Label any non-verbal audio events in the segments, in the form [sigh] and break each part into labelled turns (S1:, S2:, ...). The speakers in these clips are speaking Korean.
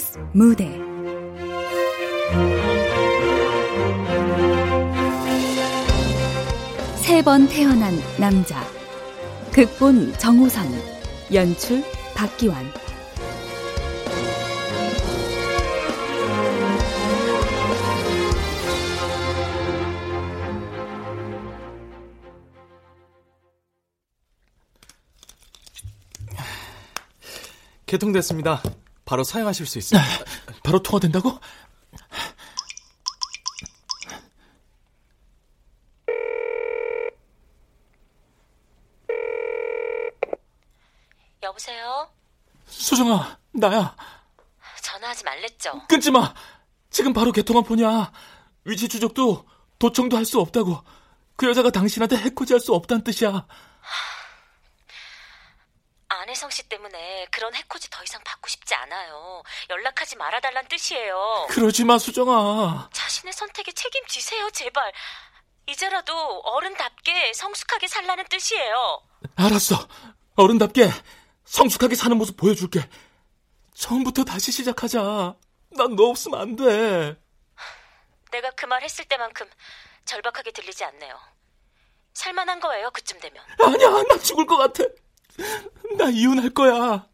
S1: KBS 무대. 세 번 태어난 남자. 극본 정호선 연출 박기환.
S2: 개통됐습니다. 바로 사용하실 수 있습니다. [laughs]
S3: 바로 통화된다고?
S4: 여보세요?
S3: 수정아, 나야.
S4: 전화하지 말랬죠?
S3: 끊지 마. 지금 바로 개통한 폰이야. 위치 추적도 도청도 할 수 없다고. 그 여자가 당신한테 해코지 할 수 없다는 뜻이야.
S4: 안혜성 씨 때문에 그런 해코지 더 이상 받고 싶지 않아요. 연락하지 말아달란 뜻이에요.
S3: 그러지 마, 수정아.
S4: 자신의 선택에 책임지세요, 제발. 이제라도 어른답게 성숙하게 살라는 뜻이에요.
S3: 알았어. 어른답게 성숙하게 사는 모습 보여줄게. 처음부터 다시 시작하자. 난 너 없으면 안 돼.
S4: 내가 그 말 했을 때만큼 절박하게 들리지 않네요. 살만한 거예요, 그쯤 되면.
S3: 아니야, 나 죽을 것 같아. [laughs] 나 이혼할 거야.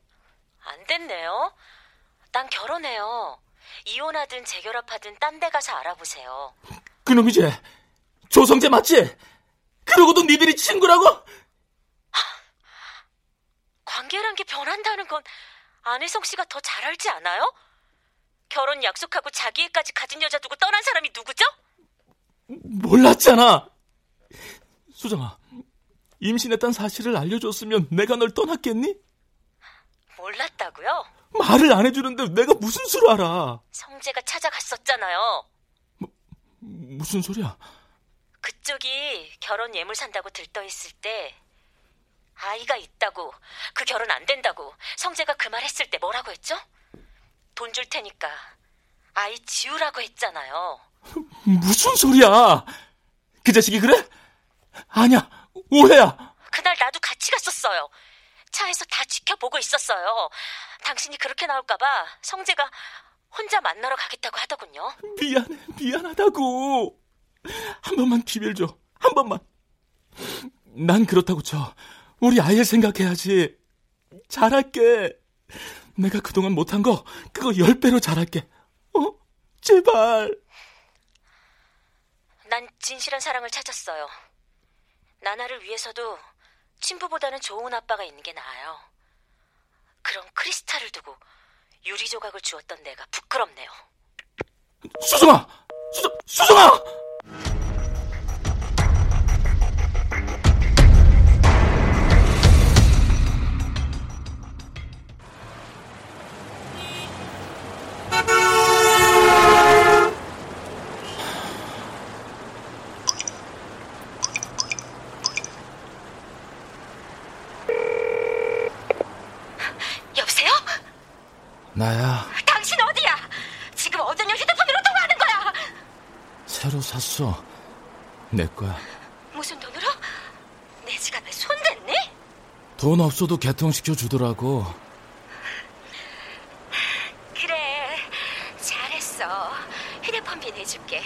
S4: 안 됐네요. 난 결혼해요. 이혼하든 재결합하든 딴 데 가서 알아보세요.
S3: 그놈이지? 조성재 맞지? 그러고도 니들이 친구라고?
S4: 관계란 게 변한다는 건 안혜성 씨가 더 잘 알지 않아요? 결혼 약속하고 자기 애까지 가진 여자 두고 떠난 사람이 누구죠?
S3: 몰랐잖아. 수정아, 임신했단 사실을 알려줬으면 내가 널 떠났겠니?
S4: 몰랐다고요?
S3: 말을 안 해주는데 내가 무슨 수로 알아?
S4: 성재가 찾아갔었잖아요.
S3: 무슨 소리야?
S4: 그쪽이 결혼 예물 산다고 들떠있을 때 아이가 있다고 그 결혼 안 된다고 성재가 그 말 했을 때 뭐라고 했죠? 돈 줄 테니까 아이 지우라고 했잖아요.
S3: 무슨 소리야? 그 자식이 그래? 아니야, 오해야.
S4: 그날 나도 같이 갔었어요. 차에서 다 지켜보고 있었어요. 당신이 그렇게 나올까봐 성재가 혼자 만나러 가겠다고 하더군요.
S3: 미안해, 미안하다고. 한 번만 기회를 줘. 한 번만. 난 그렇다고 쳐. 우리 아이를 생각해야지. 잘할게. 내가 그동안 못한 거 그거 열 배로 잘할게. 어? 제발.
S4: 난 진실한 사랑을 찾았어요. 나나를 위해서도 친부보다는 좋은 아빠가 있는 게 나아요. 그런 크리스탈을 두고 유리 조각을 주었던 내가 부끄럽네요.
S3: 수정아! 수정, 수정아! 샀어. 내 거야.
S4: 무슨 돈으로? 내 지갑에 손댔니?
S3: 돈 없어도 개통시켜 주더라고.
S4: 그래, 잘했어. 휴대폰비 내줄게.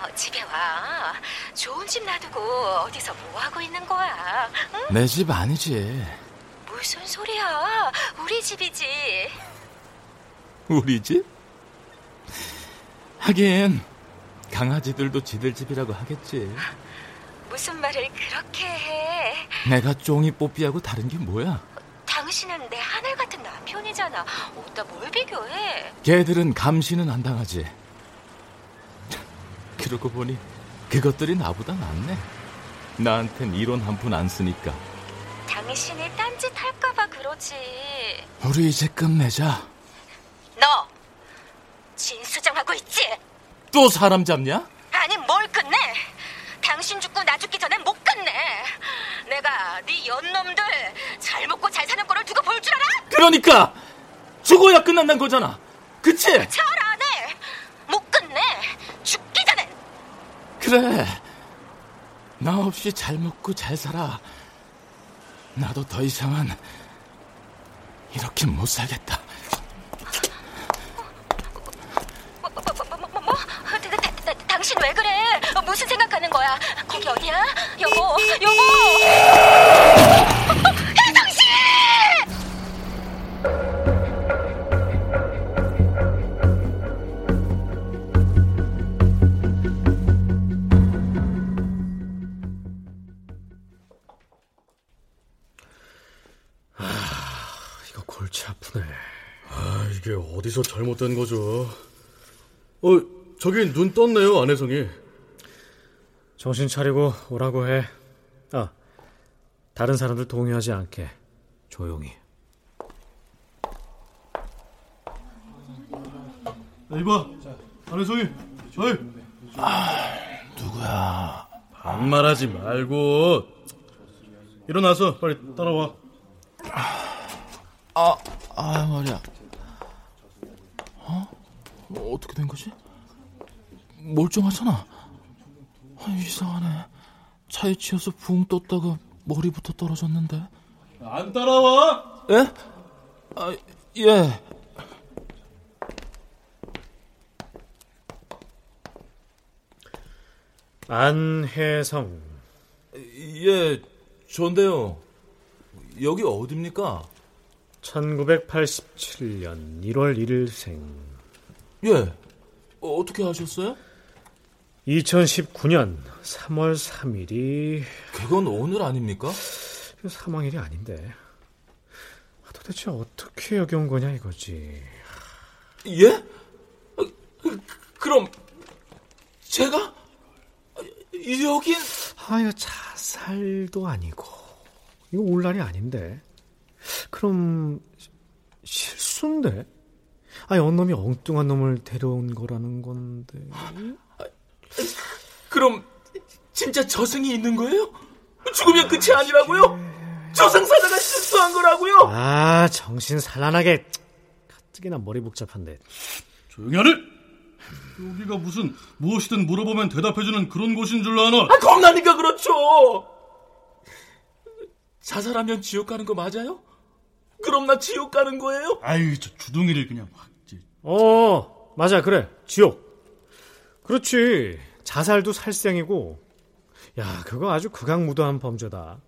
S4: 어, 집에 와. 좋은 집 놔두고 어디서 뭐 하고 있는 거야? 응?
S3: 내 집 아니지.
S4: 무슨 소리야? 우리 집이지.
S3: 우리 집? 하긴 강아지들도 지들 집이라고 하겠지.
S4: 무슨 말을 그렇게 해?
S3: 내가 쫑이 뽀삐하고 다른 게 뭐야?
S4: 당신은 내 하늘 같은 남편이잖아. 어디다 뭘 비교해?
S3: 걔들은 감시는 안 당하지. 그러고 보니 그것들이 나보다 낫네. 나한텐 이론 한 푼 안 쓰니까.
S4: 당신이 딴짓 할까봐 그러지.
S3: 우리 이제 끝내자.
S4: 너 진수정하고 있지?
S3: 또 사람 잡냐?
S4: 아니 뭘 끝내? 당신 죽고 나 죽기 전엔 못 끝내. 내가 네 연놈들 잘 먹고 잘 사는 꼴을 두고 볼 줄 알아?
S3: 그러니까 죽어야 끝난다는 거잖아. 그치?
S4: 잘 안 해. 못 끝내. 죽기 전엔.
S3: 그래. 나 없이 잘 먹고 잘 살아. 나도 더 이상은 이렇게 못 살겠다.
S5: 무슨 생각하는 거야? 거기 어디야? 여보, 여보! 혜성 씨!
S6: 이거 골치 아프네. 아, 이게 어디서 잘못된 거죠? 어, 저기 눈 떴네요, 안혜성이.
S7: 정신 차리고 오라고 해. 아, 다른 사람들 동요하지 않게 조용히.
S6: 이봐, 안혜성이. 어이.
S3: 누구야?
S6: 반말하지 말고. 일어나서 빨리 따라와.
S3: 아, 아 말이야. 어? 어떻게 된 거지? 멀쩡하잖아. 아, 이상하네. 차에 치여서 붕 떴다가 머리부터 떨어졌는데.
S6: 안 따라와?
S3: 예? 아, 예.
S7: 안혜성.
S3: 예, 전데요. 여기 어딥니까?
S7: 1987년 1월 1일생.
S3: 예. 어, 어떻게 하셨어요?
S7: 2019년 3월 3일이
S3: 그건 오늘 아닙니까?
S7: 사망일이 아닌데. 아, 도대체 어떻게 여기 온 거냐 이거지.
S3: 예? 아, 그, 그럼 제가 아, 여긴
S7: 아, 이거 자살도 아니고 이거 온란이 아닌데. 그럼 시- 실수인데? 아니, 언놈이 엉뚱한 놈을 데려온 거라는 건데.
S3: 그럼 진짜 저승이 있는 거예요? 죽으면 끝이 아니라고요? 저승사자가 실수한 거라고요?
S7: 아, 정신 산란하게. 가뜩이나 머리 복잡한데.
S6: 조용히 하래! 여기가 무슨 무엇이든 물어보면 대답해주는 그런 곳인 줄 아나?
S3: 아, 겁나니까 그렇죠. 자살하면 지옥 가는 거 맞아요? 그럼 나 지옥 가는 거예요?
S6: 아유, 저 주둥이를 그냥 확. 찌-
S7: 어, 맞아, 그래. 지옥. 그렇지. 자살도 살생이고. 야, 그거 아주 극악무도한 범죄다.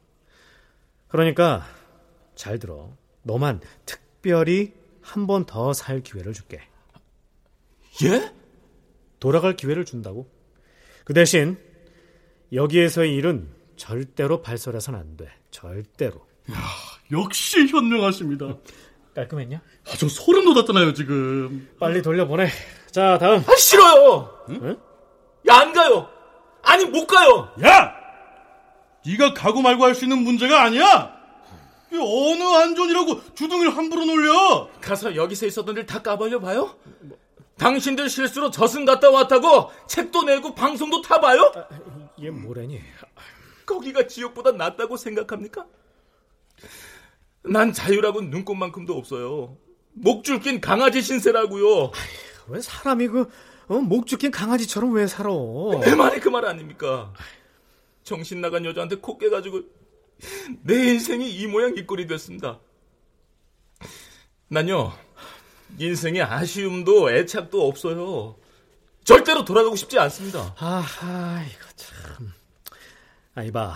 S7: 그러니까, 잘 들어. 너만 특별히 한 번 더 살 기회를 줄게.
S3: 예?
S7: 돌아갈 기회를 준다고. 그 대신, 여기에서의 일은 절대로 발설해선 안 돼. 절대로.
S6: 역시 현명하십니다.
S7: 깔끔했냐?
S6: 아, 저 소름 돋았잖아요, 지금.
S7: 빨리 돌려보내. 자, 다음.
S3: 아, 싫어요.
S7: 응?
S3: 야, 안 가요. 아니, 못 가요.
S6: 야! 네가 가고 말고 할 수 있는 문제가 아니야! 이 어느 안전이라고 주둥이를 함부로 놀려!
S3: 가서 여기서 있었던 일 다 까발려 봐요? 당신들 실수로 저승 갔다 왔다고 책도 내고 방송도 타봐요?
S7: 얘 뭐래니?
S3: 거기가 지옥보다 낫다고 생각합니까? 난 자유라고 눈꽃만큼도 없어요. 목줄 낀 강아지 신세라고요.
S7: 왜 사람이 그, 어, 목 죽긴 강아지처럼 왜 살아?
S3: 내 말이 그 말 아닙니까? 정신 나간 여자한테 코 깨가지고 내 인생이 이 모양 이 꼴이 됐습니다. 난요 인생에 아쉬움도 애착도 없어요. 절대로 돌아가고 싶지 않습니다.
S7: 아하, 이거 참. 아 이 봐.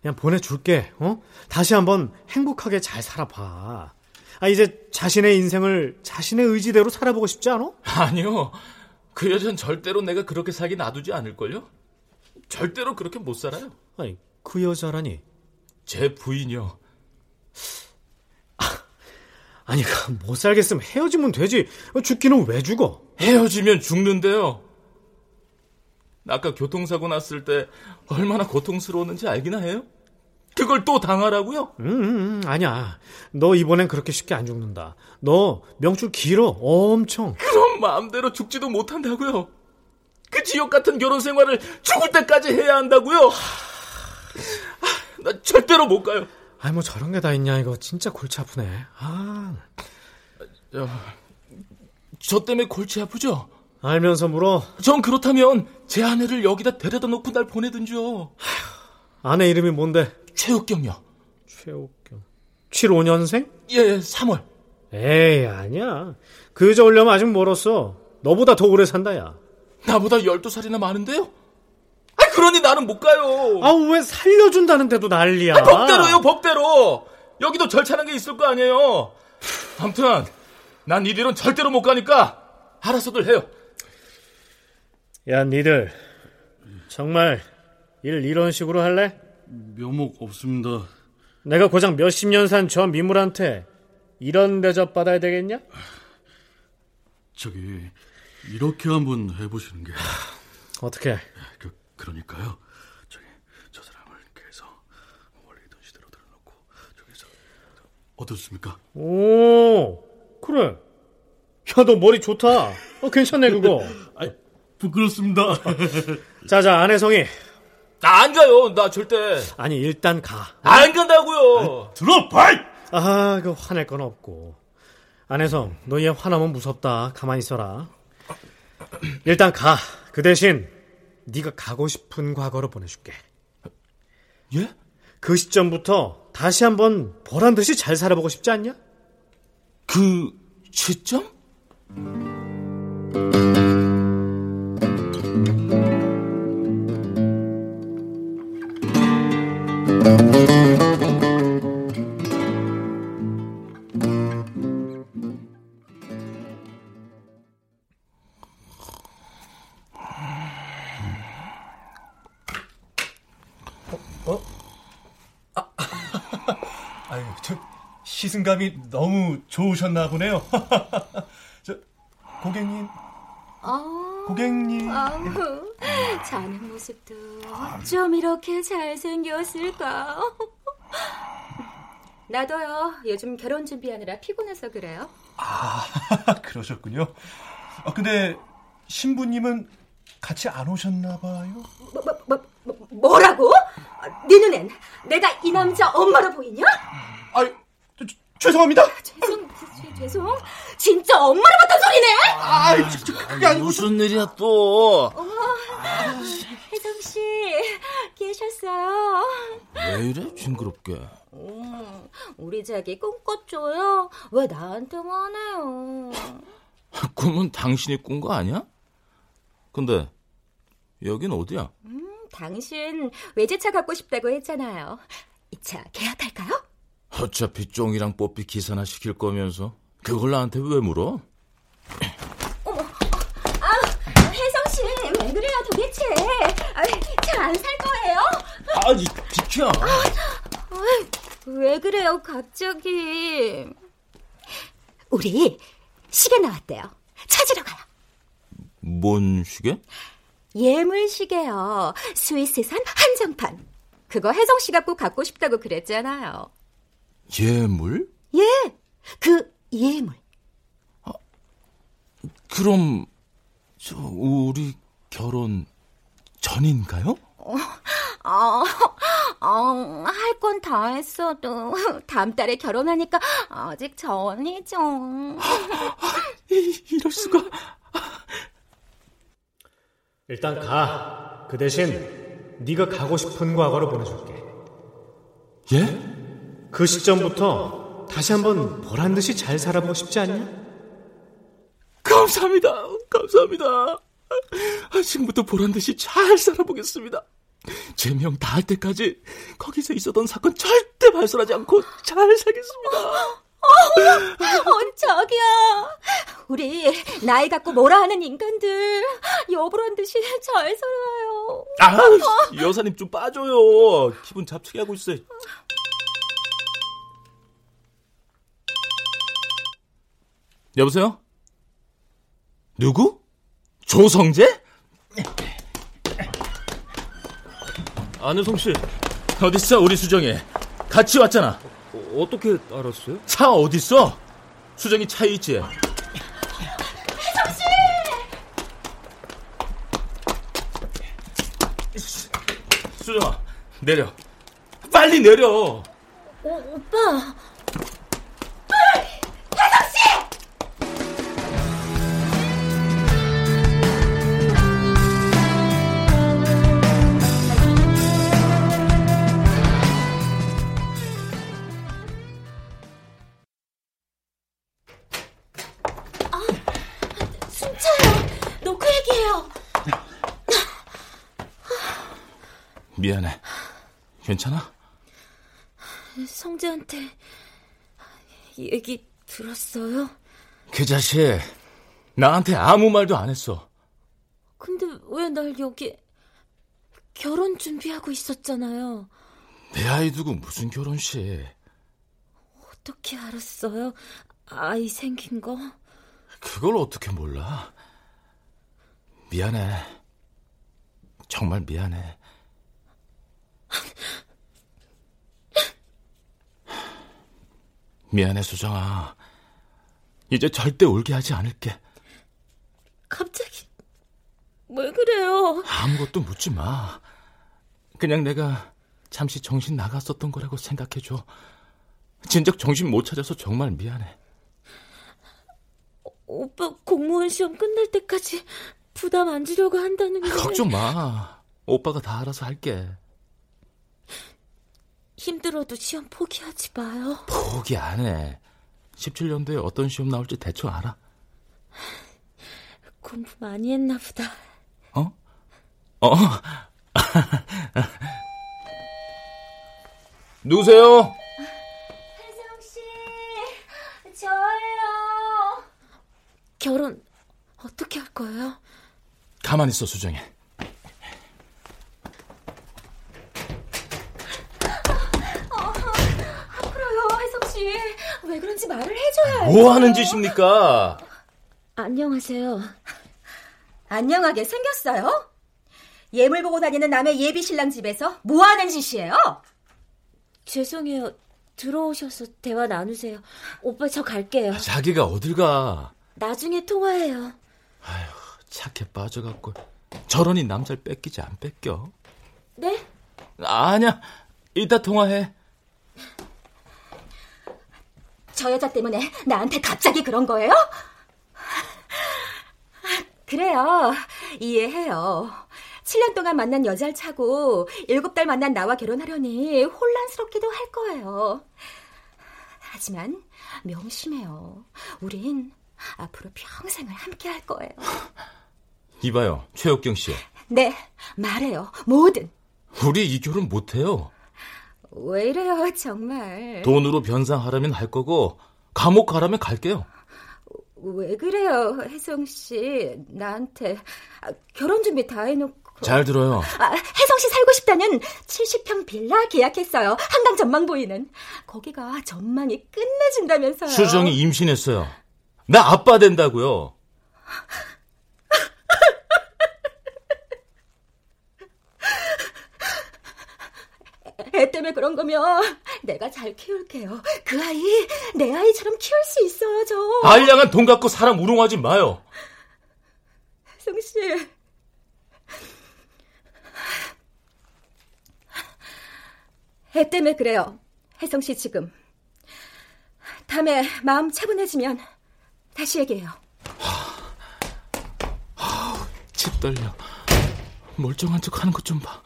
S7: 그냥 보내줄게, 어? 다시 한번 행복하게 잘 살아봐. 아, 이제 자신의 인생을 자신의 의지대로 살아보고 싶지 않아?
S3: 아니요. 그 여자는 절대로 내가 그렇게 살게 놔두지 않을걸요? 절대로 그렇게 못 살아요.
S7: 아니, 그 여자라니.
S3: 제 부인이요.
S7: 아니, 그못 살겠으면 헤어지면 되지. 어, 죽기는 왜 죽어?
S3: 헤어지면 죽는데요. 아까 교통사고 났을 때 얼마나 고통스러웠는지 알기나 해요? 그걸 또 당하라고요?
S7: 음, 음, 음, 아니야. 너 이번엔 그렇게 쉽게 안 죽는다. 너 명줄 길어. 엄청.
S3: 그럼 마음대로 죽지도 못한다고요? 그 지옥 같은 결혼 생활을 죽을 때까지 해야 한다고요? 하, 나 절대로 못 가요.
S7: 아이, 뭐 저런 게 다 있냐, 이거. 진짜 골치 아프네. 아.
S3: 저 때문에 골치 아프죠?
S7: 알면서 물어.
S3: 전 그렇다면 제 아내를 여기다 데려다 놓고 날 보내든지요.
S7: 아내 이름이 뭔데?
S3: 최욱경요.
S7: 최옥경. 75년생?
S3: 예, 3월.
S7: 에이, 아니야. 그 여자 오려면 아직 멀었어. 너보다 더 오래 산다, 야.
S3: 나보다 12살이나 많은데요? 그러니 나는 못 가요.
S7: 아, 왜 살려준다는데도 난리야.
S3: 아, 법대로요, 법대로. 여기도 절차는 게 있을 거 아니에요. 아무튼 난 이리론 절대로 못 가니까 알아서들 해요.
S7: 야, 니들 정말 일 이런 식으로 할래?
S6: 묘목 없습니다.
S7: 내가 고작 몇십 년 산 저 미물한테 이런 대접 받아야 되겠냐?
S6: 저기 이렇게 한번 해보시는 게
S7: 어떻게?
S6: 그, 그러니까요. 저기 저 사람을 해서 원래 있던 시대로 들어놓고 저기서 어떻습니까?
S7: 오, 그래. 야, 너 머리 좋다. 어, 괜찮네, 그거. [laughs]
S6: 아, 부끄럽습니다.
S7: 자자, 안혜성이.
S3: 나 안 가요. 나 절대
S7: 아니, 일단 가.
S3: 안 간다고요.
S6: 들어, 발!
S7: 아, 그 화낼 건 없고. 안혜성, 너얘 화나면 무섭다. 가만히 있어라. 일단 가. 그 대신 네가 가고 싶은 과거로 보내줄게.
S3: 예?
S7: 그 시점부터 다시 한번 보란 듯이 잘 살아보고 싶지 않냐?
S3: 그 시점?
S8: 시승감이 너무 좋으셨나 보네요. [laughs] 저 고객님,
S9: 아,
S8: 고객님.
S9: 아우, 자는 모습도 어쩜 이렇게 잘생겼을까? [laughs] 나도요, 요즘 결혼 준비하느라 피곤해서 그래요.
S8: 아, [laughs] 그러셨군요. 아, 근데 신부님은 같이 안 오셨나 봐요.
S9: 뭐, 뭐, 뭐, 뭐, 뭐라고? 네 눈엔 내가 이 남자 엄마로 보이냐?
S8: 아, 저, 저, 죄송합니다.
S9: 죄송, 죄- 죄송. 진짜 엄마로 봤단 소리네?
S8: 아, 저, 저, 그게 아니고
S10: 무슨 일이야 또?
S9: 혜성 씨, 계셨어요?
S10: 왜 이래 징그럽게?
S9: 음, 우리 자기 꿈꿨죠요? 왜 나한테만 해요?
S10: 꿈은 당신이 꾼 거 아니야? 근데 여긴 어디야?
S9: 당신 외제차 갖고 싶다고 했잖아요. 이 차 계약할까요?
S10: 어차피 쫑이랑 뽀삐 기사나 시킬 거면서 그걸 나한테 왜 물어?
S9: 혜성 씨, 왜 그래요 도대체? 차안살 거예요?
S10: 아, 이 비켜!
S9: 왜 그래요 갑자기? 우리 시계 나왔대요. 찾으러 가요.
S10: 뭔 시계?
S9: 예물 시계요. 스위스산 한정판. 그거 혜성 씨가 꼭 갖고 싶다고 그랬잖아요.
S10: 예물?
S9: 예, 그 예물.
S10: 그럼 저 우리 결혼 전인가요?
S9: 어, 어, 할 건 다 했어도 다음 달에 결혼하니까 아직 전이죠.
S3: 이, 이럴 수가.
S7: 일단 가. 그 대신 네가 가고 싶은 과거로 보내줄게.
S3: 예?
S7: 그 시점부터 다시 한번 보란 듯이 잘 살아보고 싶지 않냐?
S3: 감사합니다. 감사합니다. 아, 지금부터 보란 듯이 잘 살아보겠습니다. 제명 다 할 때까지 거기서 있었던 사건 절대 발설하지 않고 잘 살겠습니다.
S9: 어, 저기요. 우리 나이 갖고 뭐라 하는 인간들 여보란 듯이 잘 살아요.
S3: 아, 여사님 좀 빠져요. 기분 잡치게 하고 있어요. 여보세요? 누구? 조성재? 안효성 씨, 어딨어 우리 수정이? 같이 왔잖아.
S6: 어 떻게 알았어요?
S3: 차 어딨어? 수정이 차에 있지? 수정아, 내려. 빨리 내려.
S9: 오빠.
S3: 미안해. 괜찮아?
S4: 성재한테 얘기 들었어요?
S3: 그 자식 나한테 아무 말도 안 했어.
S4: 근데 왜 날 여기 결혼 준비하고 있었잖아요.
S3: 내 아이 두고 무슨 결혼식?
S4: 어떻게 알았어요? 아이 생긴 거?
S3: 그걸 어떻게 몰라? 미안해. 정말 미안해. 미안해, 수정아. 이제 절대 울게 하지 않을게.
S4: 갑자기 왜 그래요?
S3: 아무것도 묻지 마. 그냥 내가 잠시 정신 나갔었던 거라고 생각해줘. 진작 정신 못 찾아서 정말 미안해.
S4: 오빠 공무원 시험 끝날 때까지 부담 안 주려고 한다는 게
S3: 걱정 마. 오빠가 다 알아서 할게.
S4: 힘들어도 시험 포기하지 마요.
S3: 포기 안 해. 17년도에 어떤 시험 나올지 대충 알아. [sighs]
S4: 공부 많이 했나 보다.
S3: 어? 어? [laughs] 누구세요?
S4: 혜성 씨, 저예요. 결혼 어떻게 할 거예요?
S3: 가만히 있어, 수정이.
S4: 그래요, 혜성 씨. 왜 그런지 말을 해줘야
S3: 뭐 하는 짓입니까?
S4: 안녕하세요.
S9: 안녕하게 생겼어요? 예물 보고 다니는 남의 예비 신랑 집에서 뭐 하는 짓이에요?
S4: 죄송해요. 들어오셔서 대화 나누세요. 오빠 저 갈게요.
S3: 자기가 어딜 가?
S4: 나중에 통화해요.
S3: 착해 빠져갖고 저러니 남자를 뺏기지 안 뺏겨.
S4: 네?
S3: 아니야, 이따 통화해.
S9: 저 여자 때문에 나한테 갑자기 그런 거예요? 그래요. 이해해요. 7년 동안 만난 여자를 차고 7달 만난 나와 결혼하려니 혼란스럽기도 할 거예요. 하지만 명심해요. 우린 앞으로 평생을 함께 할 거예요.
S3: 이봐요, 최혁경 씨.
S9: 네, 말해요. 뭐든.
S3: 우리 이 결혼 못해요.
S9: 왜 이래요, [laughs] 정말.
S3: 돈으로 변상하라면 할 거고 감옥 가라면 갈게요.
S9: 왜 그래요, 혜성 씨. 나한테 아, 결혼 준비 다 해놓고.
S3: 잘 들어요.
S9: 아, 혜성 씨 살고 싶다는 70평 빌라 계약했어요. 한강 전망 보이는. 거기가 전망이 끝내준다면서요.
S3: 수정이 임신했어요. 나 아빠 된다고요. [laughs]
S9: 애 때문에 그런 거면 내가 잘 키울게요. 그 아이 내 아이처럼 키울 수 있어요, 저.
S3: 알량한 돈 갖고 사람 우롱하지 마요.
S9: 혜성 씨. 애 때문에 그래요. 혜성 씨 지금. 다음에 마음 차분해지면 다시 얘기해요.
S3: 집 떨려. 멀쩡한 척 하는 것 좀 봐.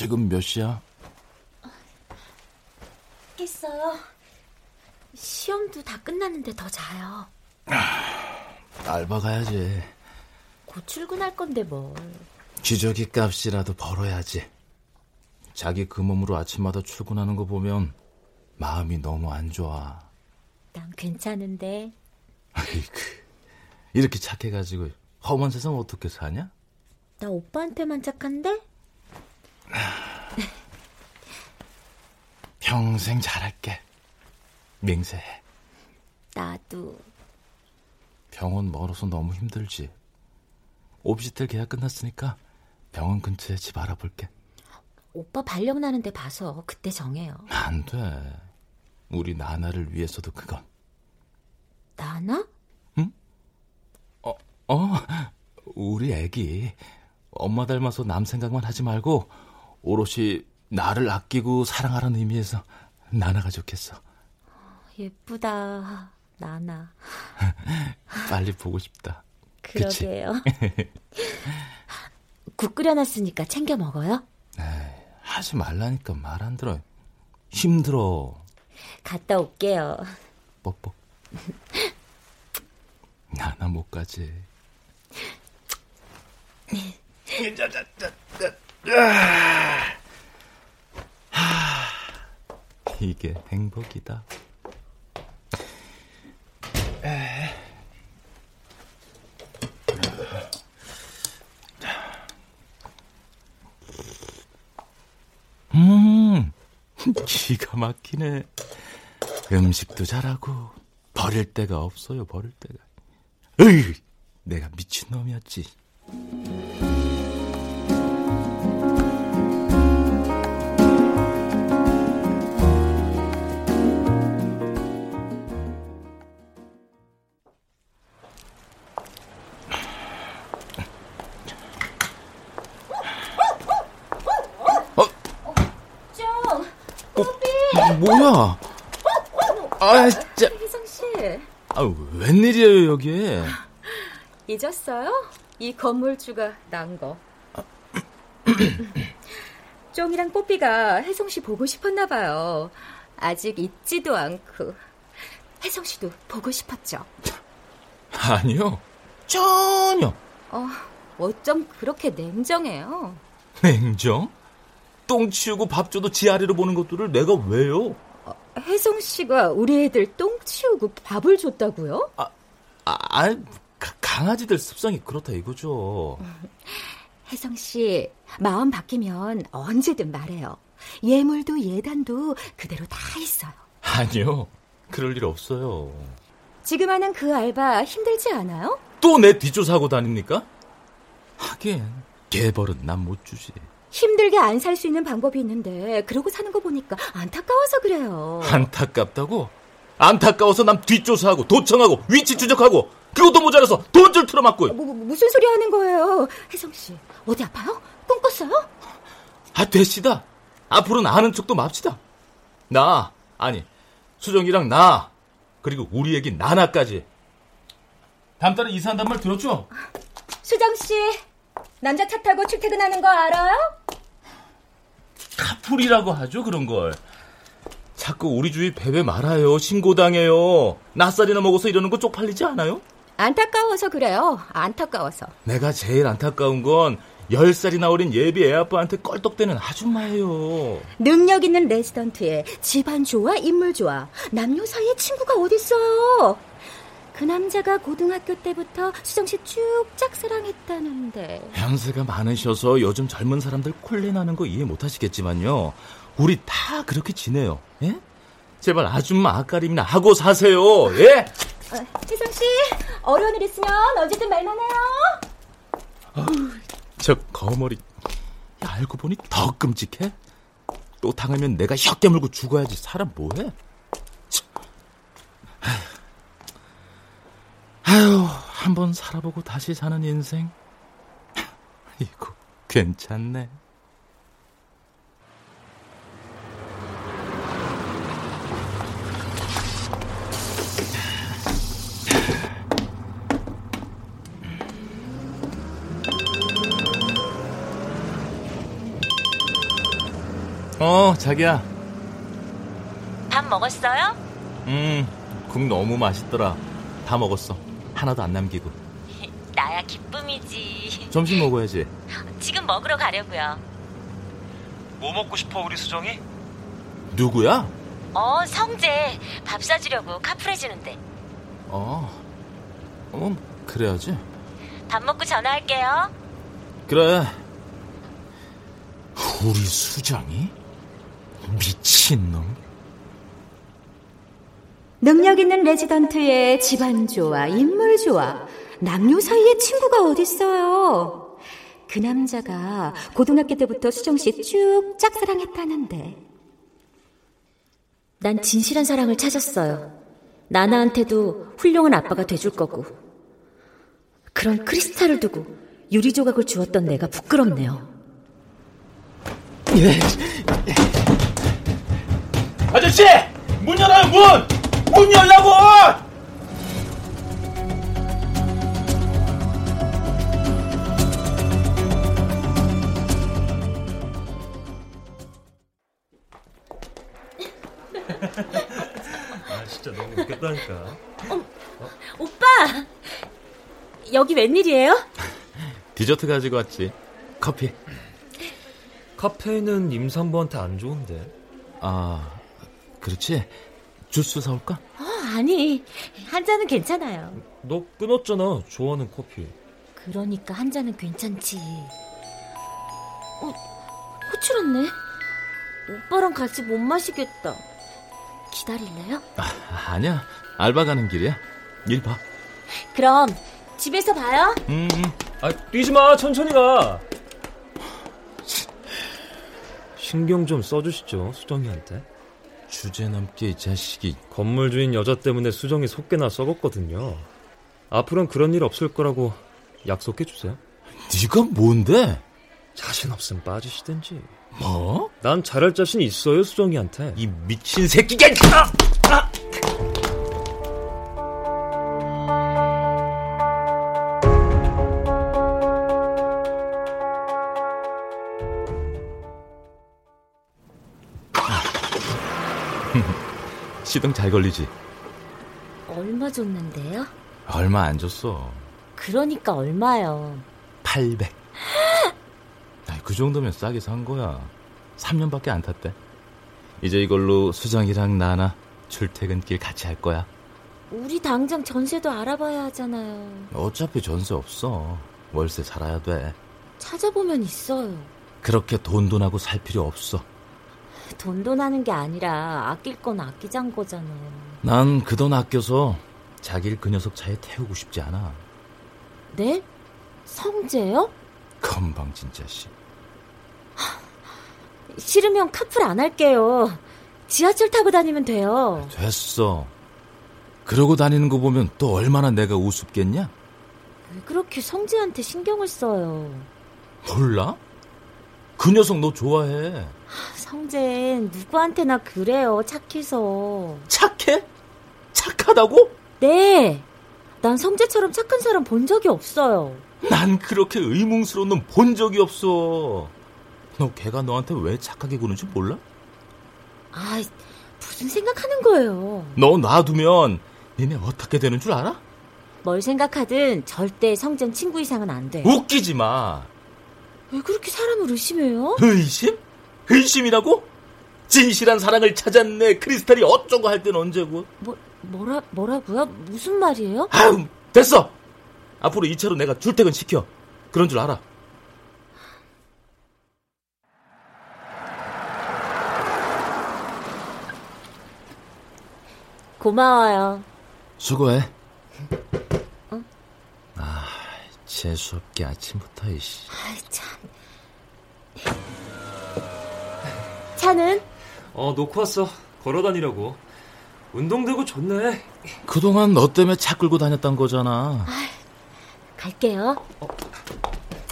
S3: 지금 몇 시야?
S4: 깼어요. 시험도 다 끝났는데 더 자요.
S3: 알바 가야지.
S4: 곧 출근할 건데 뭘.
S3: 기저귀 값이라도 벌어야지. 자기 그 몸으로 아침마다 출근하는 거 보면 마음이 너무 안 좋아.
S4: 난 괜찮은데.
S3: 아이고, 이렇게 착해가지고 험한 세상 어떻게 사냐?
S4: 나 오빠한테만 착한데?
S3: 평생 잘할게. 맹세해.
S4: 나도.
S3: 병원 멀어서 너무 힘들지. 오피스텔 계약 끝났으니까 병원 근처에 집 알아볼게.
S4: 오빠 발령 나는데 봐서 그때 정해요.
S3: 안 돼. 우리 나나를 위해서도 그건.
S4: 나나?
S3: 어, 우리 애기. 엄마 닮아서 남 생각만 하지 말고 오롯이 나를 아끼고 사랑하라는 의미에서 나나가 좋겠어.
S4: 예쁘다. 나나. [laughs]
S3: 빨리 보고 싶다.
S4: 그러게요. [laughs] 국 끓여놨으니까 챙겨 먹어요?
S3: 에이, 하지 말라니까 말 안 들어. 힘들어.
S4: 갔다 올게요.
S3: 뽀뽀. [laughs] 나나 못 가지. 이게 행복이다. 음, 기가 막히네. 음식도 잘하고 버릴 데가 없어요. 버릴 데가. 으이, 내가 미친 놈이었지. 뭐야? 아, 진짜.
S9: 혜성 씨.
S3: 아, 웬일이에요, 여기에?
S9: 잊었어요? 이 건물주가 난 거. [clears throat] 쫑이랑 뽀삐가 혜성 씨 보고 싶었나 봐요. 아직 잊지도 않고. 혜성 씨도 보고 싶었죠.
S3: 아니요. 전혀.
S9: 어, 어쩜 그렇게 냉정해요?
S3: 냉정? 똥 치우고 밥 줘도 지 아래로 보는 것들을 내가 왜요?
S9: 어, 혜성 씨가 우리 애들 똥 치우고 밥을 줬다고요?
S3: 아, 아, 아 강아지들 습성이 그렇다 이거죠. [laughs]
S9: 혜성 씨, 마음 바뀌면 언제든 말해요. 예물도 예단도 그대로 다 있어요.
S3: 아니요. 그럴 일 없어요.
S9: 지금 하는 그 알바 힘들지 않아요?
S3: 또 내 뒷조사하고 다닙니까? 하긴 개벌은 난 못 주지.
S9: 힘들게 안 살 수 있는 방법이 있는데 그러고 사는 거 보니까 안타까워서 그래요.
S3: 안타깝다고? 안타까워서 남 뒷조사하고 도청하고 위치 추적하고 그것도 모자라서 돈줄 틀어막고.
S9: 뭐, 뭐, 무슨 소리 하는 거예요? 혜성 씨 어디 아파요? 꿈 꿨어요?
S3: 아 됐시다. 앞으로는 아는 척도 맙시다. 나 아니 수정이랑 나 그리고 우리 애기 나나까지. 다음 달에 이사한단 말 들었죠?
S9: 수정 씨 남자 차 타고 출퇴근하는 거 알아요?
S3: 카풀이라고 하죠 그런 걸. 자꾸 우리 주위 베베 말아요. 신고당해요. 낯살이나 먹어서 이러는 거 쪽팔리지 않아요?
S9: 안타까워서 그래요. 안타까워서.
S3: 내가 제일 안타까운 건 10살이나 어린 예비 애아빠한테 껄떡대는 아줌마예요.
S9: 능력 있는 레지던트에 집안 좋아, 인물 좋아. 남녀 사이에 친구가 어딨어요. 그 남자가 고등학교 때부터 수정 씨 쭉 짝사랑했다는데.
S3: 연세가 많으셔서 요즘 젊은 사람들 콜레 나는 거 이해 못 하시겠지만요. 우리 다 그렇게 지내요. 예? 제발 아줌마 아까림이나 하고 사세요. 예?
S9: 어, 혜성 씨, 어려운 일 있으면 언제든 말만 해요.
S3: 저 거머리 알고 보니 더 끔찍해. 또 당하면 내가 혀 깨물고 죽어야지. 사람 뭐해? 아휴, 한번 살아보고 다시 사는 인생. 이거 괜찮네. 어, 자기야.
S4: 밥 먹었어요?
S3: 음, 국 너무 맛있더라. 다 먹었어. 하나도 안 남기고. [laughs]
S4: 나야 기쁨이지.
S3: 점심 먹어야지.
S4: 지금 먹으러 가려고요.
S11: 뭐 먹고 싶어 우리 수정이?
S3: 누구야?
S4: 어, 성재. 밥 사주려고 카풀 해주는데.
S3: 어, 어, 그래야지.
S4: 밥 먹고 전화할게요.
S3: 그래. 우리 수정이? 미친놈.
S9: 능력 있는 레지던트에 집안 좋아, 인물 좋아. 남녀 사이에 친구가 어딨어요. 그 남자가 고등학교 때부터 수정 씨 쭉 짝사랑했다는데.
S4: 난 진실한 사랑을 찾았어요. 나나한테도 훌륭한 아빠가 돼줄 거고. 그런 크리스탈을 두고 유리 조각을 주었던 내가 부끄럽네요.
S12: 아저씨! 문 열어요, 문! 문 열라고!
S13: 아 진짜 너무 웃겼다니까. 어, 어?
S4: 오빠 여기 웬일이에요?
S3: 디저트 가지고 왔지. 커피.
S13: 카페인은 임산부한테 안 좋은데.
S3: 아 그렇지. 주스 사올까?
S4: 어, 아니, 한 잔은 괜찮아요.
S13: 너 끊었잖아, 좋아하는 커피.
S4: 그러니까 한 잔은 괜찮지. 어, 호출했네. 오빠랑 같이 못 마시겠다. 기다릴래요?
S3: 아, 아니야. 알바 가는 길이야. 일 봐.
S4: 그럼 집에서 봐요.
S3: 음, 음.
S13: 아, 뛰지 마. 천천히 가. 신경 좀 써주시죠, 수정이한테.
S3: 주제 넘게 이 자식이.
S13: 건물 주인 여자 때문에 수정이 속개나 썩었거든요. 앞으로는 그런 일 없을 거라고 약속해 주세요.
S3: 네가 뭔데?
S13: 자신 없으면 빠지시든지.
S3: 뭐?
S13: 난 잘할 자신 있어요, 수정이한테.
S3: 이 미친 새끼가! 아! 아! 시동 잘 걸리지?
S4: 얼마 줬는데요?
S3: 얼마 안 줬어.
S4: 그러니까 얼마요?
S3: 800. [gasps] 그 정도면 싸게 산 거야. 3년밖에 안 탔대. 이제 이걸로 수정이랑 나나 출퇴근길 같이 할 거야.
S4: 우리 당장 전세도 알아봐야 하잖아요.
S3: 어차피 전세 없어. 월세 살아야 돼.
S4: 찾아보면 있어요.
S3: 그렇게 돈돈하고 살 필요 없어.
S4: 돈돈하는 게 아니라 아낄 건 아끼잔 거잖아요.
S3: 난 그 돈 아껴서 자기를 그 녀석 차에 태우고 싶지 않아.
S4: 네? 성재요?
S3: 건방 진짜 씨.
S4: 싫으면 카풀 안 할게요. 지하철 타고 다니면 돼요.
S3: 됐어. 그러고 다니는 거 보면 또 얼마나 내가 우습겠냐?
S4: 왜 그렇게 성재한테 신경을 써요?
S3: 몰라? 그 녀석 너 좋아해.
S4: 성재는 누구한테나 그래요. 착해서.
S3: 착해? 착하다고?
S4: 네. 난 성재처럼 착한 사람 본 적이 없어요.
S3: 난 그렇게 의문스러운 놈 본 적이 없어. 너 걔가 너한테 왜 착하게 구는지 몰라?
S4: 아, 무슨 생각하는 거예요?
S3: 너 놔두면 니네 어떻게 되는 줄 알아?
S4: 뭘 생각하든 절대 성재는 친구 이상은 안 돼.
S3: 웃기지 마.
S4: 왜 그렇게 사람을 의심해요?
S3: 의심? 의심이라고? 진실한 사랑을 찾았네. 크리스탈이 어쩌고 할 땐 언제고.
S4: 뭐, 뭐라, 뭐라고요? 무슨 말이에요?
S3: 아유, 됐어! 앞으로 이 차로 내가 출퇴근 시켜. 그런 줄 알아.
S4: 고마워요.
S3: 수고해.
S4: 어?
S3: 아, 재수없게 아침부터 이씨.
S4: 아이 참. 차는?
S13: 어, 놓고 왔어. 걸어 다니려고. 운동되고 좋네.
S3: 그동안 너 때문에 차 끌고 다녔단 거잖아.
S4: 아, 갈게요.
S13: 어,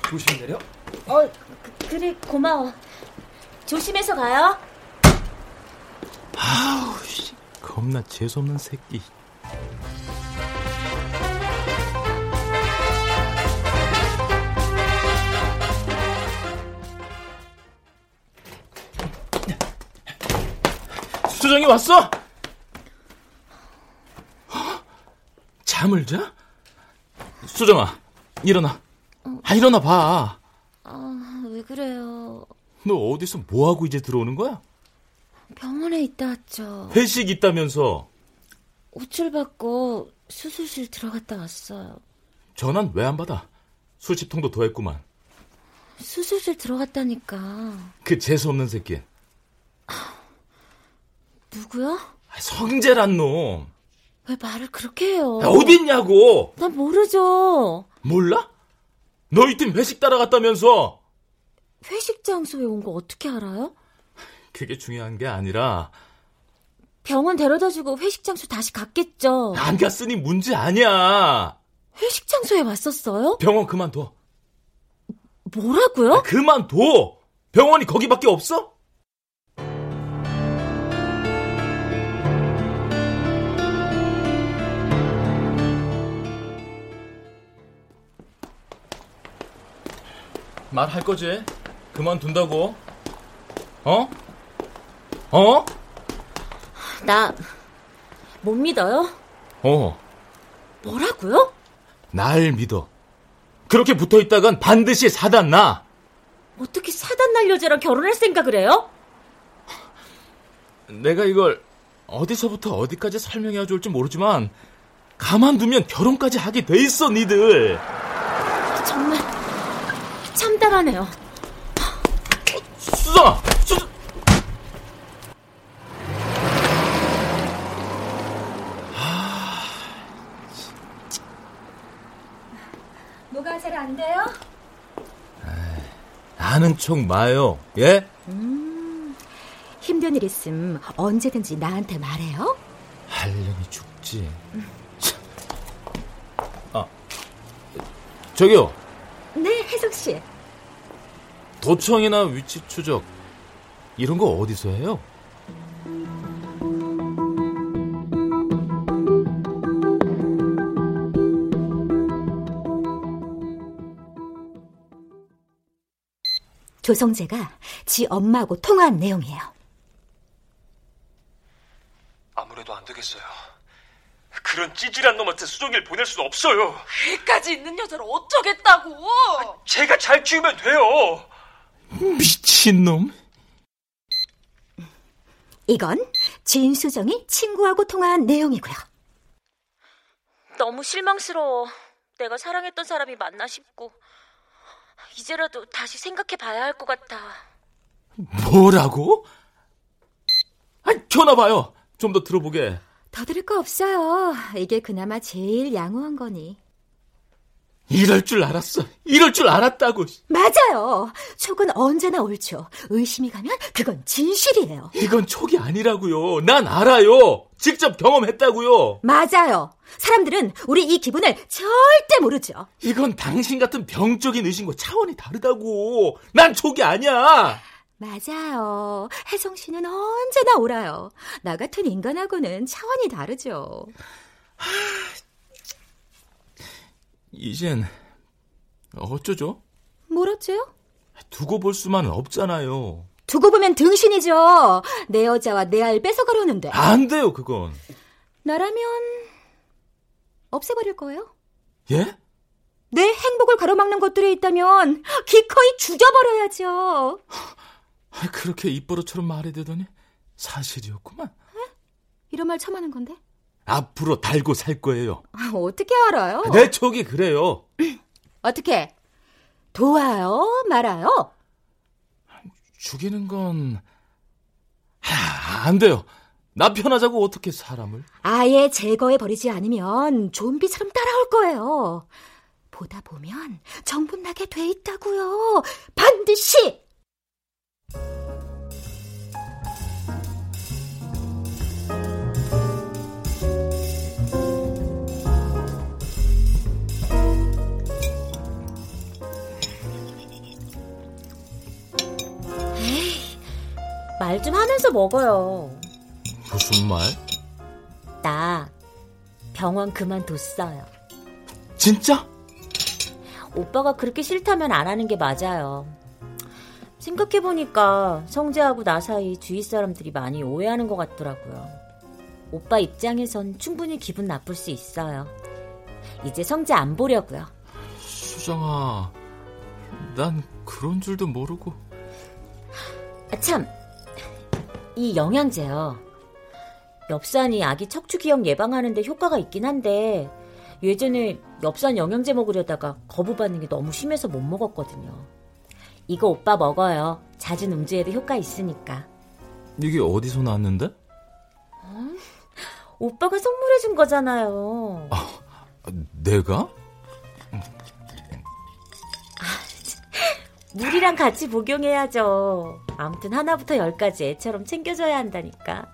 S13: 조심 내려.
S4: 어, 그, 그래 고마워. 조심해서 가요.
S3: 아우, 씨, 겁나 재수없는 새끼. 수정이 왔어? 잠을 자? 수정아, 일어나. 아, 일어나 봐.
S4: 아, 왜 그래요?
S3: 너 어디서 뭐하고 이제 들어오는 거야?
S4: 병원에 있다 왔죠.
S3: 회식 있다면서.
S4: 호출 받고 수술실 들어갔다 왔어요.
S3: 전화는 왜 안 받아? 술집통도 더했구만.
S4: 수술실 들어갔다니까.
S3: 그 재수없는 새끼.
S4: 누구요?
S3: 성재란 놈.
S4: 왜 말을 그렇게 해요?
S3: 어딨냐고!
S4: 난 모르죠.
S3: 몰라? 너희 팀 회식 따라갔다면서!
S4: 회식 장소에 온 거 어떻게 알아요?
S3: 그게 중요한 게 아니라
S4: 병원 데려다주고 회식 장소 다시 갔겠죠.
S3: 안 갔으니 문제 아니야.
S4: 회식 장소에 왔었어요?
S3: 병원 그만둬.
S4: 뭐라고요?
S3: 그만둬. 병원이 거기밖에 없어? 말할 거지? 그만둔다고? 어? 어?
S4: 나 못 믿어요?
S3: 어,
S4: 뭐라고요?
S3: 날 믿어. 그렇게 붙어 있다간 반드시 사단 나.
S4: 어떻게 사단 날 여자랑 결혼할 생각을 해요?
S3: 내가 이걸 어디서부터 어디까지 설명해야 좋을지 모르지만 가만두면 결혼까지 하게 돼 있어 니들.
S4: 정말 참담하네요.
S3: 수정아, 수,
S9: 뭐가 잘 안 돼요?
S3: 아는 척 마요. 예?
S9: 힘든 일 있음 언제든지 나한테 말해요.
S3: 하려니 죽지. 아, 저기요.
S9: 네, 혜숙 씨.
S3: 도청이나 위치 추적 이런 거 어디서 해요?
S9: 조성재가 지 엄마하고 통화한 내용이에요.
S8: 아무래도 안 되겠어요. 그런 찌질한 놈한테 수정이를 보낼 수는 없어요.
S11: 애까지 있는 여자를 어쩌겠다고?
S8: 제가 잘 키우면 돼요.
S5: 미친놈.
S9: 이건 진수정이 친구하고 통화한 내용이고요.
S4: 너무 실망스러워. 내가 사랑했던 사람이 맞나 싶고 이제라도 다시 생각해 봐야 할 것 같아.
S3: 뭐라고? 아, 켜놔봐요. 좀 더 들어보게.
S9: 더 들을 거 없어요. 이게 그나마 제일 양호한 거니.
S3: 이럴 줄 알았어. 이럴 줄 알았다고.
S9: 맞아요. 촉은 언제나 옳죠. 의심이 가면 그건 진실이에요.
S3: 이건 촉이 아니라고요. 난 알아요. 직접 경험했다고요.
S9: 맞아요. 사람들은 우리 이 기분을 절대 모르죠.
S3: 이건 당신 같은 병적인 의심과 차원이 다르다고. 난 촉이 아니야.
S9: 맞아요. 혜성 씨는 언제나 옳아요. 나 같은 인간하고는 차원이 다르죠.
S3: 이젠 어쩌죠?
S9: 뭘 어째요?
S3: 두고 볼 수만은 없잖아요.
S9: 두고 보면 등신이죠. 내 여자와 내알 뺏어가려는데.
S3: 안 돼요, 그건.
S9: 나라면 없애버릴 거예요.
S3: 예?
S9: 내 행복을 가로막는 것들이 있다면 기꺼이 죽여버려야죠.
S3: 그렇게 입버릇처럼 말해대더니 사실이었구만.
S9: 이런 말 처음 하는 건데?
S3: 앞으로 달고 살 거예요.
S9: 아, 어떻게 알아요?
S3: 내 촉이 그래요. [clears throat]
S9: 어떻게? 도와요? 말아요?
S3: 죽이는 건... 하, 안 돼요. 나 편하자고 어떻게 사람을?
S9: 아예 제거해버리지 않으면 좀비처럼 따라올 거예요. 보다 보면 정분나게 돼 있다고요. 반드시!
S4: 말 좀 하면서 먹어요.
S3: 무슨 말?
S4: 나 병원 그만뒀어요.
S3: 진짜?
S4: 오빠가 그렇게 싫다면 안 하는 게 맞아요. 생각해보니까 성재하고 나 사이 주위 사람들이 많이 오해하는 것 같더라고요. 오빠 입장에선 충분히 기분 나쁠 수 있어요. 이제 성재 안 보려고요.
S3: 수정아, 난 그런 줄도 모르고.
S4: 아, 참, 이 영양제요. 엽산이 아기 척추 기형 예방하는데 효과가 있긴 한데 예전에 엽산 영양제 먹으려다가 거부 반응이 너무 심해서 못 먹었거든요. 이거 오빠 먹어요. 잦은 음주에도 효과 있으니까.
S3: 이게 어디서 나왔는데?
S4: 오빠가 선물해준 거잖아요.
S3: 내가?
S4: 물이랑 같이 복용해야죠. 아무튼 하나부터 열까지 애처럼 챙겨줘야 한다니까.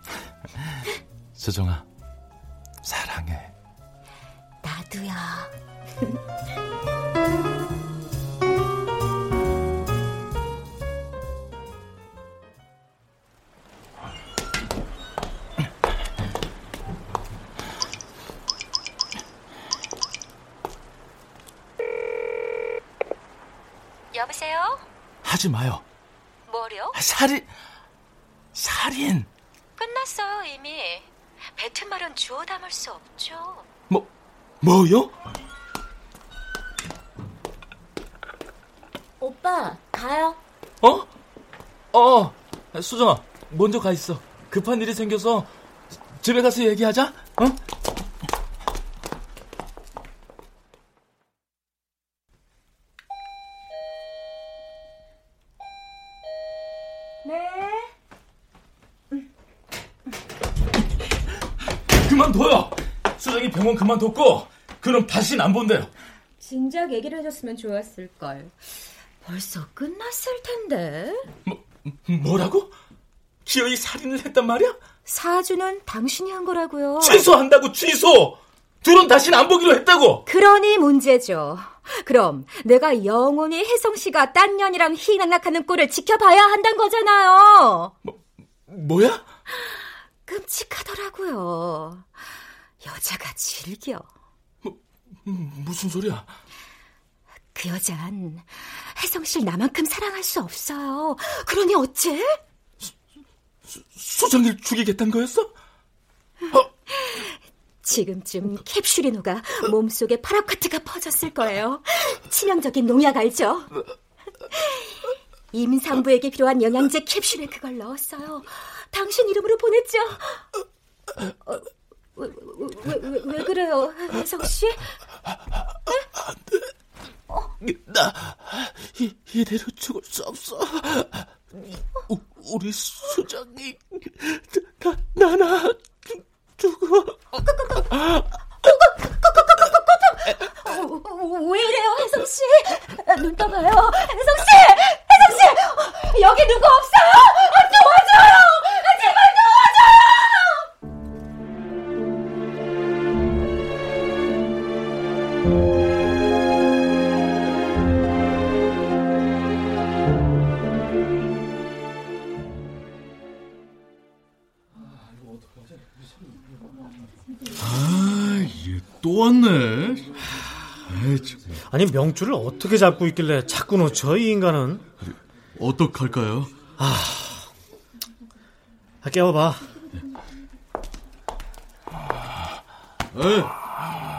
S3: 수정아, 사랑해.
S9: 나도요. [laughs]
S3: 하지 마요.
S4: 뭐요?
S3: 아, 살인, 살인.
S4: 끝났어요, 이미. 뱉은 말은 주워 담을 수 없죠.
S3: 뭐, 뭐요?
S9: 오빠, 가요.
S3: 어? 어, 수정아, 먼저 가 있어. 급한 일이 생겨서 집에 가서 얘기하자. 어?
S9: 네.
S3: 그만둬요. 수정이 병원 그만뒀고 그럼 다시는 안 본대요.
S9: 진작 얘기를 해줬으면 좋았을 걸. 벌써 끝났을 텐데.
S3: 뭐, 뭐라고? 기어이 살인을 했단 말이야?
S9: 사주는 당신이 한 거라고요.
S3: 취소한다고 취소! 둘은 다시는 안 보기로 했다고!
S9: 그러니 문제죠. 그럼 내가 영원히 혜성 씨가 딴 년이랑 희낙낙하는 꼴을 지켜봐야 한다는 거잖아요.
S3: 뭐야?
S9: 끔찍하더라고요. 여자가 즐겨.
S3: 무슨 소리야?
S9: 그 여잔 혜성 씨를 나만큼 사랑할 수 없어요. 그러니 어째?
S3: 수정이를 죽이겠다는 거였어? 어?
S9: 지금쯤 캡슐이 녹아 몸속에 파라카트가 퍼졌을 거예요. 치명적인 농약 알죠? 임산부에게 필요한 영양제 캡슐에 그걸 넣었어요. 당신 이름으로 보냈죠? 어, 왜, 왜, 왜, 왜 그래요, 혜성 씨?
S5: 나 이, 이대로 죽을 수 없어. 우, 우리 수정이 나 나나 죽어.
S9: 왜 이래요, 혜성 씨? 눈 떠봐요, 혜성 씨, 혜성 씨, 여기 누구 없어요? 제발 도와줘요.
S6: 또 왔네. 에이, 참.
S7: 아니 명줄을 어떻게 잡고 있길래 자꾸 놓쳐 이 인간은?
S6: 어떡할까요?
S7: 아, 깨워봐.
S6: 에이,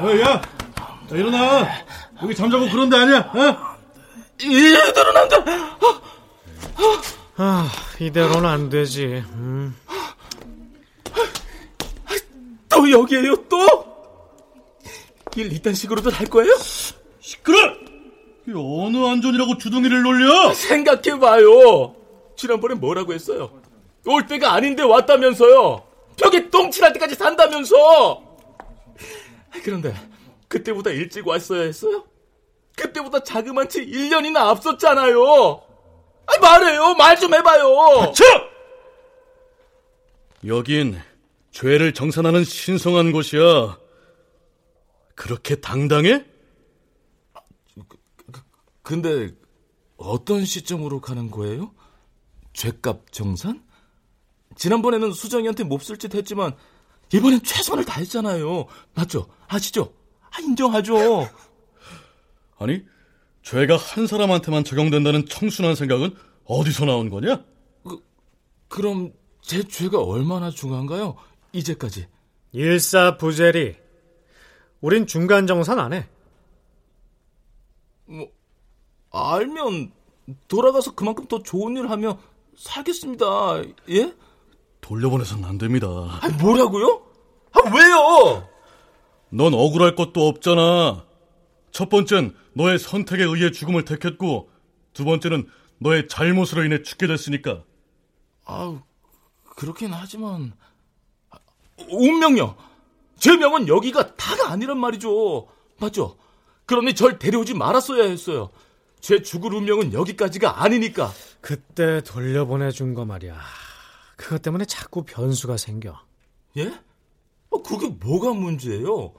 S6: 에이, 야, 야, 일어나. 여기 잠자고 그런 데 아니야, 어?
S3: 이대로는 안 돼!
S7: 아, 이대로는 안 되지. 음.
S3: 또 여기에요, 또? 일 이딴 식으로도 할 거예요?
S6: 시끄러! 이 어느 안전이라고 주둥이를 놀려?
S3: 생각해봐요. 지난번에 뭐라고 했어요? 올 때가 아닌데 왔다면서요. 벽에 똥칠할 때까지 산다면서. 그런데 그때보다 일찍 왔어야 했어요? 그때보다 자그마치 1년이나 앞섰잖아요. 아, 말해요. 말 좀 해봐요.
S6: 쳐! 여긴 죄를 정산하는 신성한 곳이야. 그렇게 당당해?
S3: 근데 어떤 시점으로 가는 거예요? 죄값 정산? 지난번에는 수정이한테 몹쓸 짓 했지만 이번엔 최선을 다했잖아요. 맞죠? 아시죠? 아, 인정하죠.
S6: 아니, 죄가 한 사람한테만 적용된다는 청순한 생각은 어디서 나온 거냐?
S3: 그럼 제 죄가 얼마나 중요한가요? 이제까지.
S7: 일사부재리. 우린 중간 정산 안 해.
S3: 뭐 알면 돌아가서 그만큼 더 좋은 일 하며 살겠습니다. 예?
S6: 돌려보내선 안 됩니다.
S3: 아, 뭐라고요? 아, 왜요?
S6: 넌 억울할 것도 없잖아. 첫 번째는 너의 선택에 의해 죽음을 택했고, 두 번째는 너의 잘못으로 인해 죽게 됐으니까.
S3: 아, 그렇긴 하지만 아, 운명요. 제 명은 여기가 다가 아니란 말이죠. 맞죠? 그러니 절 데려오지 말았어야 했어요. 제 죽을 운명은 여기까지가 아니니까.
S7: 그때 돌려보내준 거 말이야. 그것 때문에 자꾸 변수가 생겨.
S3: 예? 어, 그게 뭐가 문제예요?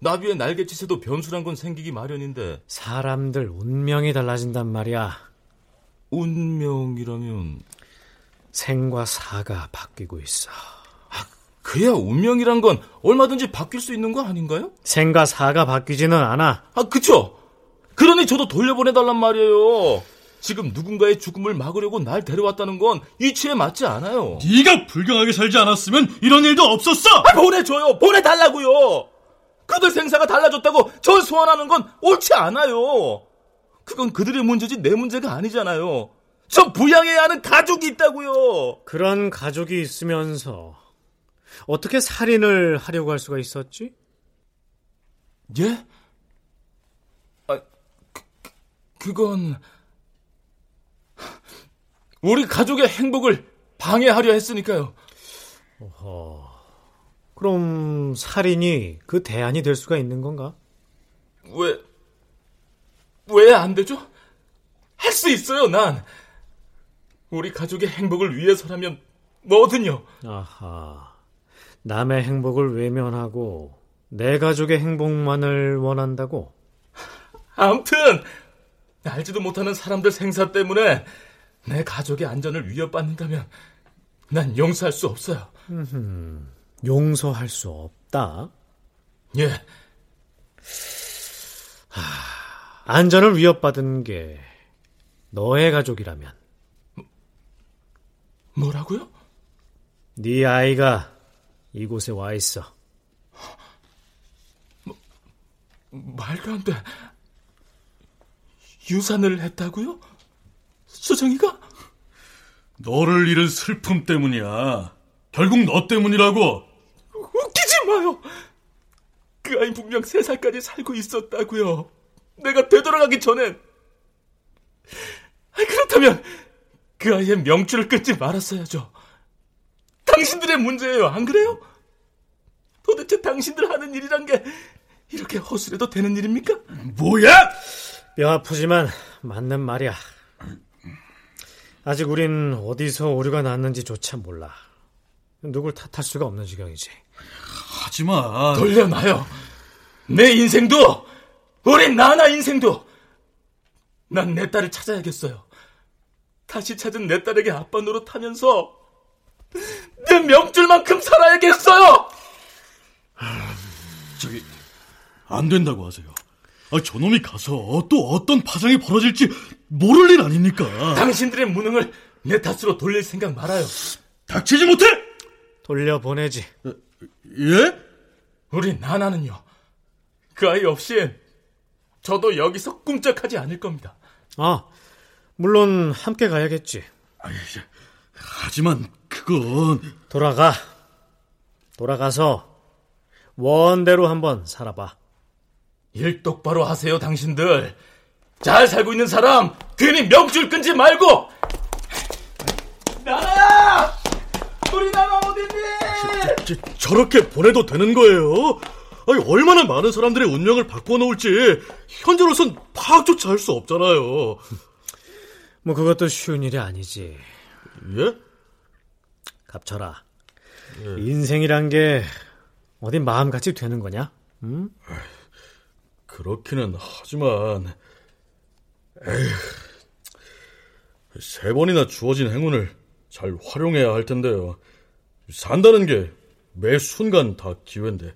S3: 나비의 날갯짓에도 변수란 건 생기기 마련인데.
S7: 사람들 운명이 달라진단 말이야.
S3: 운명이라면
S7: 생과 사가 바뀌고 있어.
S3: 아, 그야 운명이란 건 얼마든지 바뀔 수 있는 거 아닌가요?
S7: 생과 사가 바뀌지는 않아.
S3: 아, 그쵸? 그러니 저도 돌려보내달란 말이에요. 지금 누군가의 죽음을 막으려고 날 데려왔다는 건 이치에 맞지 않아요.
S6: 네가 불경하게 살지 않았으면 이런 일도 없었어.
S3: 아, 보내줘요. 보내달라고요. 그들 생사가 달라졌다고 전 소환하는 건 옳지 않아요. 그건 그들의 문제지 내 문제가 아니잖아요. 저 부양해야 하는 가족이 있다고요.
S7: 그런 가족이 있으면서 어떻게 살인을 하려고 할 수가 있었지?
S3: 예? 아, 그, 그건 우리 가족의 행복을 방해하려 했으니까요.
S7: 어허. 그럼 살인이 그 대안이 될 수가 있는 건가?
S3: 왜, 왜 안 되죠? 할 수 있어요, 난. 우리 가족의 행복을 위해서라면 뭐든요.
S7: 아하. 남의 행복을 외면하고 내 가족의 행복만을 원한다고?
S3: 암튼 알지도 못하는 사람들 생사 때문에 내 가족의 안전을 위협받는다면 난 용서할 수 없어요.
S7: 음흠, 용서할 수 없다?
S3: 예.
S7: 하, 안전을 위협받은 게 너의 가족이라면
S3: 뭐라고요?
S7: 네 아이가 이곳에 와 있어.
S3: 뭐, 말도 안 돼. 유산을 했다고요? 수정이가?
S6: 너를 잃은 슬픔 때문이야. 결국 너 때문이라고.
S3: 웃기지 마요. 그 아이 분명 세 살까지 살고 있었다고요. 내가 되돌아가기 전엔. 그렇다면 그 아이의 명줄을 끊지 말았어야죠. 당신들의 문제예요, 안 그래요? 도대체 당신들 하는 일이란 게 이렇게 허술해도 되는 일입니까?
S6: 뭐야?
S7: 뼈 아프지만 맞는 말이야. 아직 우린 어디서 오류가 났는지조차 몰라. 누굴 탓할 수가 없는 지경이지.
S6: 하지마.
S3: 돌려놔요. 내 인생도, 우리 나나 인생도. 난 내 딸을 찾아야겠어요. 다시 찾은 내 딸에게 아빠 노릇하면서 내 명줄만큼 살아야겠어요.
S6: 저기 안 된다고 하세요. 아, 저놈이 가서 또 어떤 파장이 벌어질지 모를 일 아닙니까?
S3: 당신들의 무능을 내 탓으로 돌릴 생각 말아요.
S6: 닥치지 못해!
S7: 돌려보내지.
S6: 예?
S3: 우리 나나는요. 그 아이 없인 저도 여기서 꿈쩍하지 않을 겁니다.
S7: 아, 물론 함께 가야겠지.
S6: 하지만 그건
S7: 돌아가. 돌아가서 원대로 한번 살아봐.
S3: 일 똑바로 하세요, 당신들. 잘 살고 있는 사람 괜히 명줄 끊지 말고. 나나야, 우리 나나 어딨니?
S6: 저, 저, 저렇게 보내도 되는 거예요? 아니, 얼마나 많은 사람들의 운명을 바꿔놓을지 현재로선 파악조차 할 수 없잖아요.
S7: 뭐 그것도 쉬운 일이 아니지.
S6: 예?
S7: 갑철아. 예. 인생이란 게 어디 마음같이 되는 거냐? 응?
S6: 그렇기는 하지만 에휴, 세 번이나 주어진 행운을 잘 활용해야 할 텐데요. 산다는 게 매 순간 다 기회인데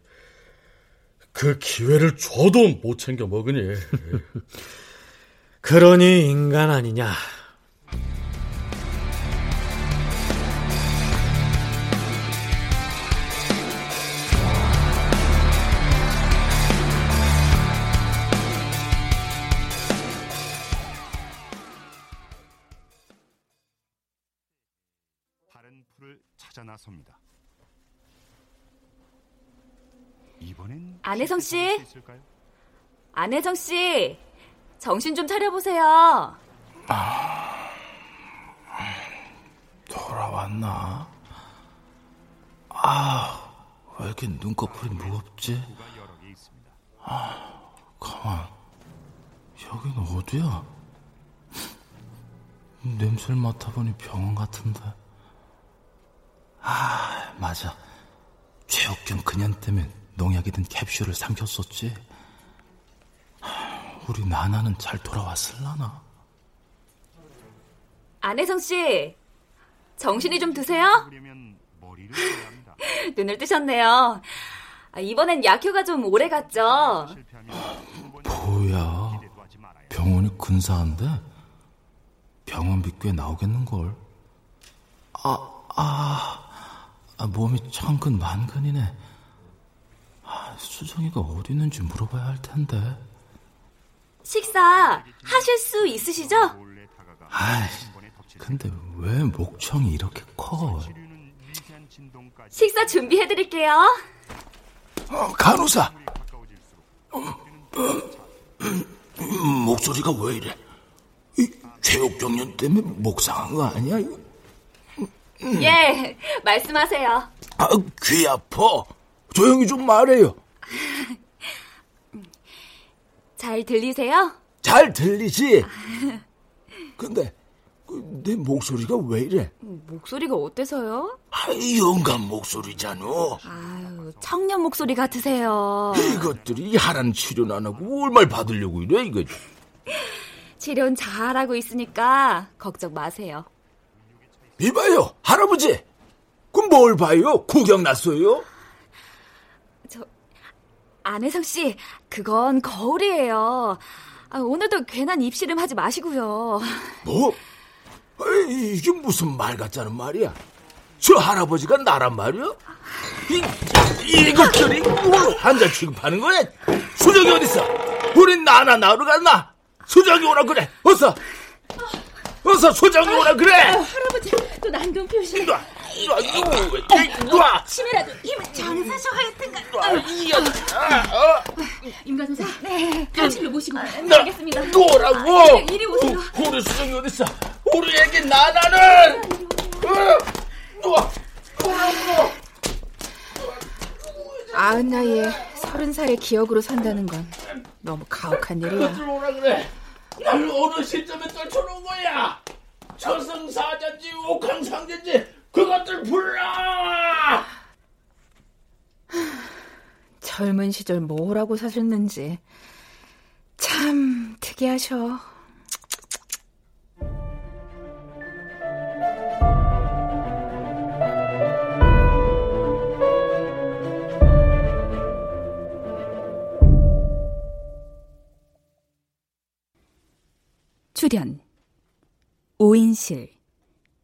S6: 그 기회를 줘도 못 챙겨 먹으니 [laughs]
S7: 그러니 인간 아니냐?
S14: 찾아 나섭니다. 이번엔
S15: 안혜성 씨, 안혜정 씨, 정신 좀 차려보세요.
S3: 아, 돌아왔나? 아, 왜 이렇게 눈꺼풀이 무겁지? 아, 가만. 여긴 어디야? [laughs] 냄새를 맡아보니 병원 같은데. 아, 맞아. 최옥경 그년 때문에 농약이 든 캡슐을 삼켰었지. 우리 나나는 잘 돌아왔을라나?
S15: 안혜성 씨, 정신이 좀 드세요? [laughs] 눈을 뜨셨네요. 아, 이번엔 약효가 좀 오래 갔죠?
S3: 뭐야, 병원이 근사한데? 병원비 꽤 나오겠는걸. 아, 아, 아 몸이 천근 만근이네. 아, 수정이가 어디 있는지 물어봐야 할 텐데.
S15: 식사 하실 수 있으시죠?
S3: 아이, 근데 왜 목청이 이렇게 커?
S15: 식사 준비해 드릴게요.
S3: 어, 간호사. 목소리가 왜 이래? 체육 경련 때문에 목 상한 거 아니야?
S15: 예, 말씀하세요.
S3: 아, 귀 아파. 조용히 좀 말해요. [laughs]
S15: 잘 들리세요?
S3: 잘 들리지? [laughs] 근데 그, 내 목소리가 왜 이래?
S15: 목소리가 어때서요?
S3: 아, 영감 목소리잖아.
S15: 아유, 청년 목소리 같으세요.
S3: 이것들이 하란 치료는 안 하고 얼마를 받으려고 이래 이거. [laughs]
S15: 치료는 잘하고 있으니까 걱정 마세요.
S3: 이봐요, 할아버지. 그럼 뭘 봐요? 구경 났어요?
S15: 저 안혜성 씨, 그건 거울이에요. 아, 오늘도 괜한 입씨름 하지 마시고요.
S3: 뭐? 에이, 이게 무슨 말 같자는 말이야? 저 할아버지가 나란 말이야? 이, 이것들이 뭘 환자 취급하는 거야? 수정이 어딨어? 우린 나나 나으러 갔나? 수정이 오라 그래, 어서! 어서 수정이 오라 그래!
S9: 아, 할아버지, 또 난동 표시.
S3: 놔, 놔, 놔, 놔.
S9: 치매라도 힘을 장사셔 하여튼가. 임 간호사,
S15: 네.
S9: 당신을 모시고
S3: 나,
S9: 가겠습니다.
S3: 또라고!
S9: 아, 이리 오세요.
S3: 우, 우리 수정이 어딨어? 우리 애기 나나는! 어? 놔, 또라고!
S16: 아흔 나이에 서른 살의 기억으로 산다는 건 너무 가혹한 일이야.
S3: 날 어느 시점에 떨쳐놓은 거야. 저승사자인지 옥황상제인지 그것들 불러.
S16: 젊은 시절 뭐라고 사셨는지 참 특이하셔.
S1: 출연. 오인실,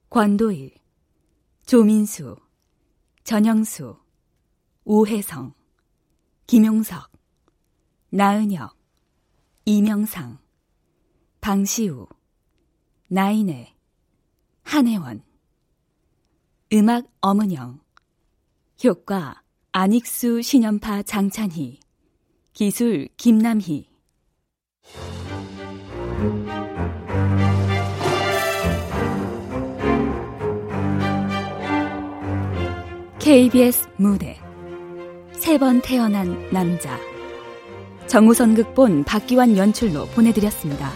S1: 권도일, 조민수, 전영수, 오혜성, 김용석, 나은혁, 이명상, 방시우, 나인애, 한혜원. 음악 엄은영 효과 안익수 신연파 장찬희 기술 김남희 KBS 무대 세 번 태어난 남자 정우선 극본 박기환 연출로 보내드렸습니다.